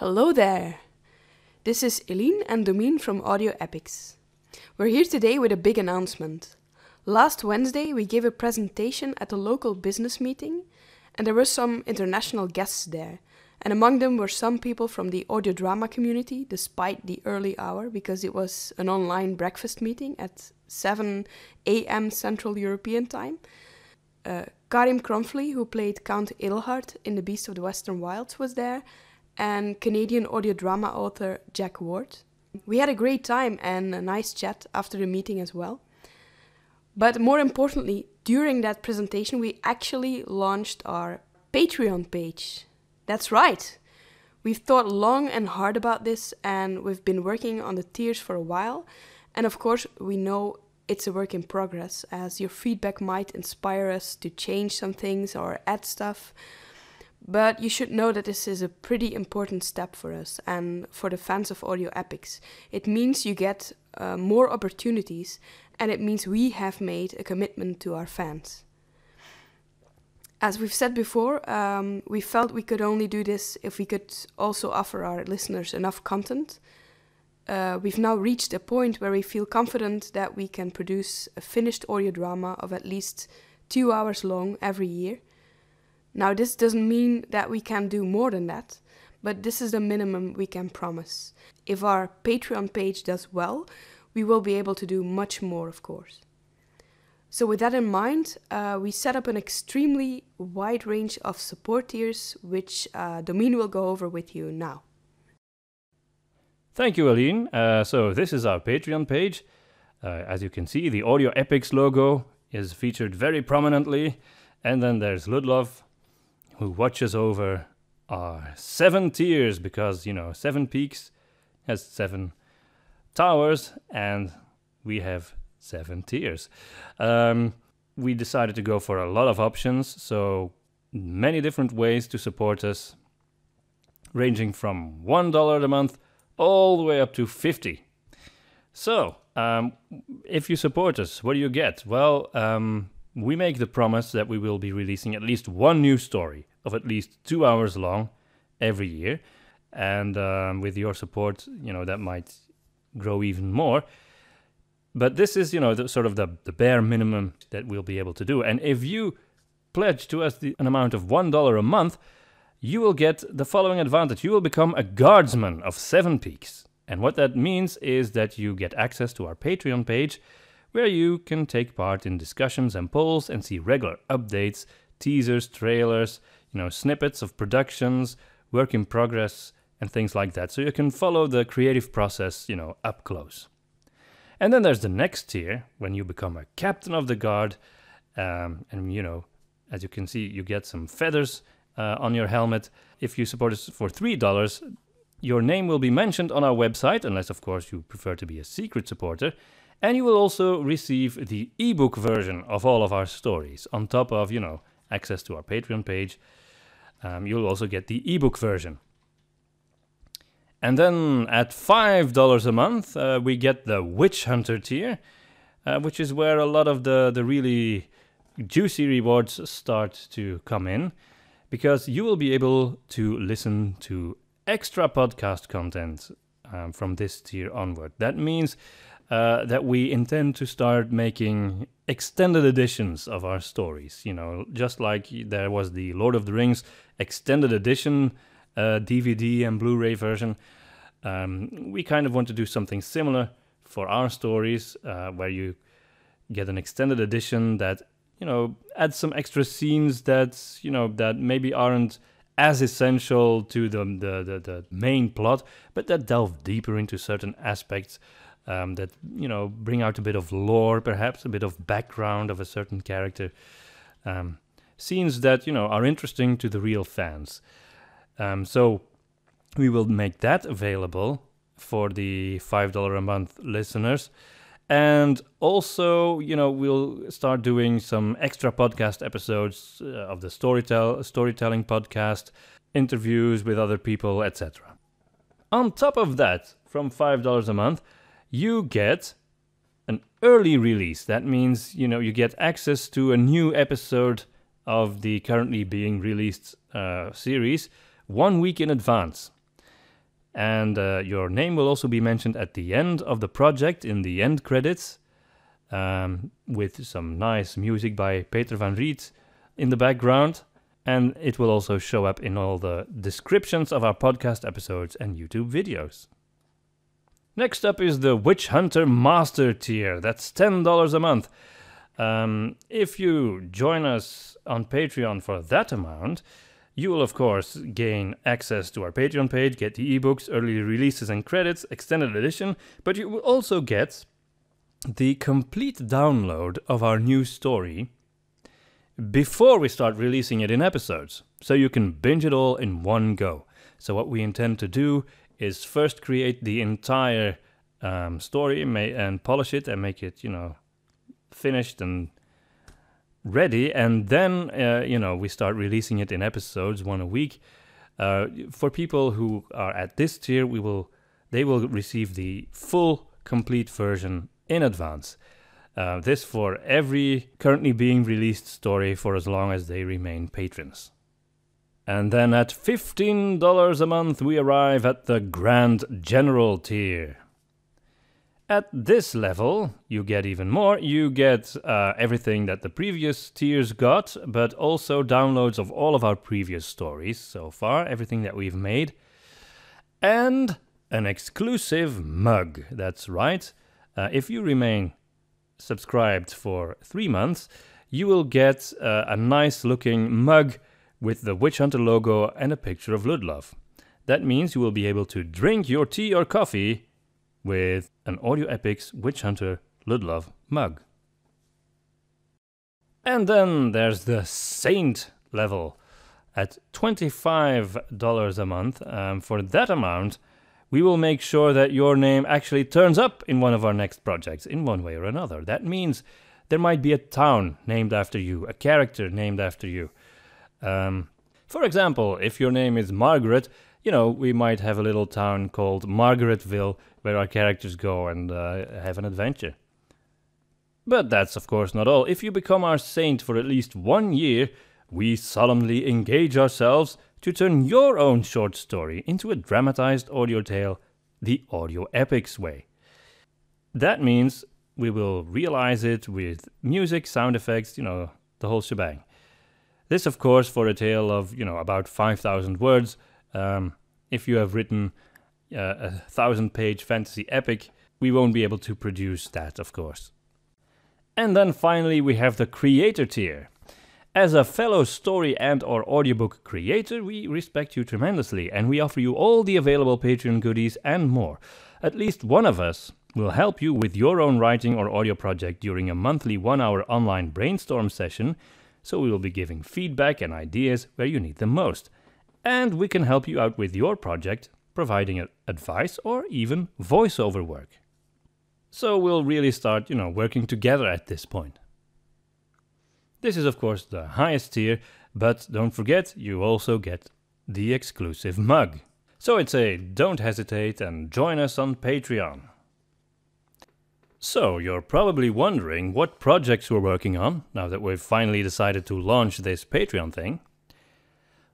Hello there! This is Eline and Domine from Audio Epics. We're here today with a big announcement. Last Wednesday, we gave a presentation at a local business meeting, and there were some international guests there. And among them were some people from the audio drama community, despite the early hour, because it was an online breakfast meeting at 7 a.m. Central European Time. Uh, Karim Kronfli, who played Count Edelhard in The Beast of the Western Wilds, was there, and Canadian audio drama author Jack Ward. We had a great time and a nice chat after the meeting as well. But more importantly, during that presentation, we actually launched our Patreon page. That's right. We've thought long and hard about this and we've been working on the tiers for a while. And of course, we know it's a work in progress as your feedback might inspire us to change some things or add stuff. But you should know that this is a pretty important step for us and for the fans of Audio Epics. It means you get uh, more opportunities and it means we have made a commitment to our fans. As we've said before, um, we felt we could only do this if we could also offer our listeners enough content. Uh, we've now reached a point where we feel confident that we can produce a finished audio drama of at least two hours long every year now, this doesn't mean that we can do more than that, but this is the minimum we can promise. If our Patreon page does well, we will be able to do much more, of course. So, with that in mind, uh, we set up an extremely wide range of support tiers, which uh, Domine will go over with you now. Thank you, Eline. Uh, so, this is our Patreon page. Uh, as you can see, the Audio Epics logo is featured very prominently. And then there's Ludlov, who watches over our seven tiers because, you know, Seven Peaks has seven towers and we have seven tiers. Um, we decided to go for a lot of options, so many different ways to support us, ranging from $1 a month all the way up to 50 So, um, if you support us, what do you get? Well, um, we make the promise that we will be releasing at least one new story of at least two hours long every year. And um, with your support, you know, that might grow even more. But this is, you know, the, sort of the, the bare minimum that we'll be able to do. And if you pledge to us the, an amount of $1 a month, you will get the following advantage. You will become a guardsman of Seven Peaks. And what that means is that you get access to our Patreon page where you can take part in discussions and polls and see regular updates, teasers, trailers, you know, snippets of productions, work in progress, and things like that. So you can follow the creative process, you know, up close. And then there's the next tier when you become a captain of the guard, um, and you know, as you can see, you get some feathers uh, on your helmet. If you support us for three dollars, your name will be mentioned on our website, unless of course you prefer to be a secret supporter. And you will also receive the ebook version of all of our stories, on top of, you know, access to our Patreon page. Um, you'll also get the ebook version. And then at $5 a month, uh, we get the Witch Hunter tier, uh, which is where a lot of the, the really juicy rewards start to come in, because you will be able to listen to extra podcast content um, from this tier onward. That means uh, that we intend to start making extended editions of our stories. You know, just like there was the Lord of the Rings extended edition uh, DVD and Blu ray version, um, we kind of want to do something similar for our stories uh, where you get an extended edition that, you know, adds some extra scenes that, you know, that maybe aren't as essential to the, the, the, the main plot, but that delve deeper into certain aspects um, that you know bring out a bit of lore, perhaps a bit of background of a certain character. Um, scenes that you know are interesting to the real fans. Um, so we will make that available for the five dollar a month listeners. And also, you know, we'll start doing some extra podcast episodes uh, of the storytell storytelling podcast, interviews with other people, etc. On top of that, from five dollars a month, you get an early release. That means, you know, you get access to a new episode of the currently being released uh, series one week in advance. and uh, your name will also be mentioned at the end of the project in the end credits um, with some nice music by Peter van Riet in the background. And it will also show up in all the descriptions of our podcast episodes and YouTube videos. Next up is the Witch Hunter Master tier. That's $10 a month. Um, if you join us on Patreon for that amount, you will, of course, gain access to our Patreon page, get the ebooks, early releases and credits, extended edition, but you will also get the complete download of our new story before we start releasing it in episodes, so you can binge it all in one go. So, what we intend to do is first create the entire um, story and polish it and make it, you know, finished and ready, and then, uh, you know, we start releasing it in episodes, one a week. Uh, for people who are at this tier, we will they will receive the full complete version in advance. Uh, this for every currently being released story for as long as they remain patrons. And then at $15 a month, we arrive at the Grand General tier. At this level, you get even more. You get uh, everything that the previous tiers got, but also downloads of all of our previous stories so far, everything that we've made, and an exclusive mug. That's right. Uh, if you remain subscribed for three months, you will get uh, a nice looking mug with the Witch Hunter logo and a picture of Ludlov. That means you will be able to drink your tea or coffee with an Audio Epics Witch Hunter Ludlov mug. And then there's the Saint level at $25 a month. Um, for that amount, we will make sure that your name actually turns up in one of our next projects in one way or another. That means there might be a town named after you, a character named after you. Um, for example, if your name is Margaret, you know, we might have a little town called Margaretville where our characters go and uh, have an adventure. But that's of course not all. If you become our saint for at least one year, we solemnly engage ourselves to turn your own short story into a dramatized audio tale the audio epics way. That means we will realize it with music, sound effects, you know, the whole shebang. This, of course, for a tale of, you know, about 5,000 words. Um, if you have written uh, a thousand page fantasy epic, we won't be able to produce that, of course. And then finally, we have the creator tier. As a fellow story and or audiobook creator, we respect you tremendously and we offer you all the available Patreon goodies and more. At least one of us will help you with your own writing or audio project during a monthly 1-hour online brainstorm session, so we will be giving feedback and ideas where you need them most. And we can help you out with your project, providing advice or even voiceover work. So we'll really start, you know, working together at this point. This is, of course, the highest tier, but don't forget, you also get the exclusive mug. So I'd say don't hesitate and join us on Patreon. So, you're probably wondering what projects we're working on now that we've finally decided to launch this Patreon thing.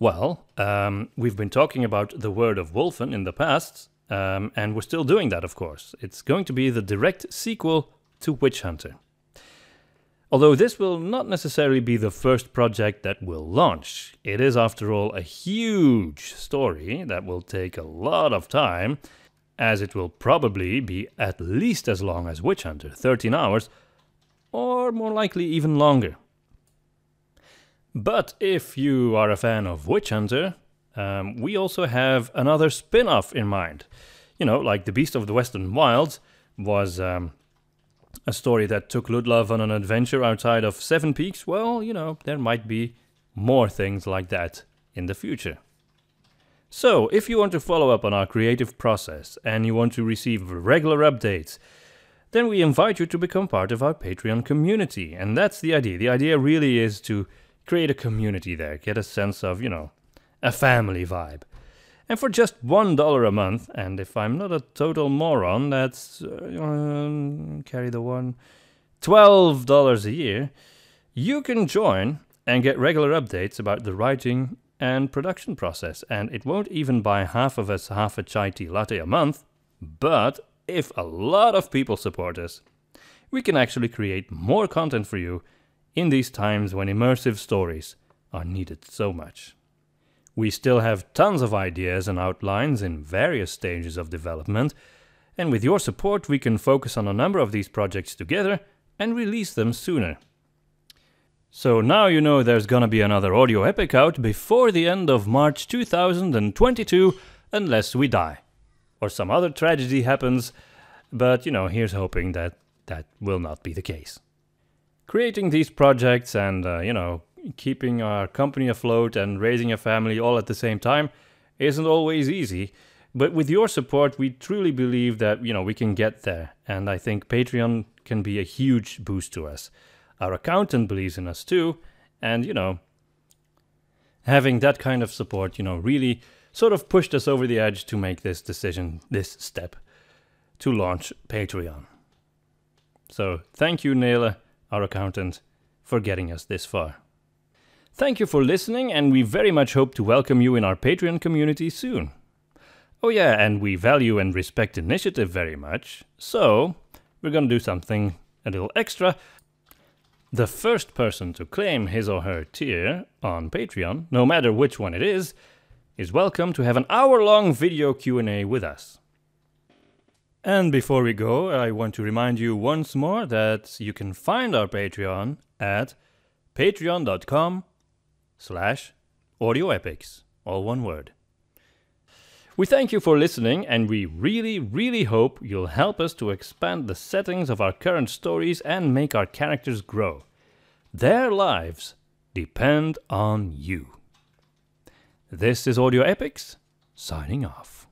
Well, um, we've been talking about the word of Wolfen in the past, um, and we're still doing that, of course. It's going to be the direct sequel to Witch Hunter. Although this will not necessarily be the first project that we'll launch, it is after all a huge story that will take a lot of time, as it will probably be at least as long as Witch Hunter 13 hours, or more likely even longer. But if you are a fan of Witch Hunter, um, we also have another spin off in mind. You know, like The Beast of the Western Wilds was um, a story that took Ludlov on an adventure outside of Seven Peaks, well, you know, there might be more things like that in the future. So, if you want to follow up on our creative process and you want to receive regular updates, then we invite you to become part of our Patreon community. And that's the idea. The idea really is to create a community there, get a sense of, you know, a family vibe. And for just $1 a month, and if I'm not a total moron, that's uh, carry the one, $12 a year, you can join and get regular updates about the writing and production process, and it won't even buy half of us half a chai tea latte a month. But if a lot of people support us, we can actually create more content for you in these times when immersive stories are needed so much. We still have tons of ideas and outlines in various stages of development, and with your support, we can focus on a number of these projects together and release them sooner. So now you know there's gonna be another audio epic out before the end of March 2022, unless we die. Or some other tragedy happens, but you know, here's hoping that that will not be the case. Creating these projects and, uh, you know, keeping our company afloat and raising a family all at the same time isn't always easy. But with your support, we truly believe that, you know, we can get there. And I think Patreon can be a huge boost to us. Our accountant believes in us too. And, you know, having that kind of support, you know, really sort of pushed us over the edge to make this decision, this step to launch Patreon. So thank you, Nele, our accountant, for getting us this far. Thank you for listening, and we very much hope to welcome you in our Patreon community soon. Oh, yeah, and we value and respect initiative very much, so we're gonna do something a little extra. The first person to claim his or her tier on Patreon, no matter which one it is, is welcome to have an hour-long video Q&A with us. And before we go, I want to remind you once more that you can find our Patreon at patreon.com slash audioepics, all one word. We thank you for listening, and we really, really hope you'll help us to expand the settings of our current stories and make our characters grow. Their lives depend on you. This is Audio Epics, signing off.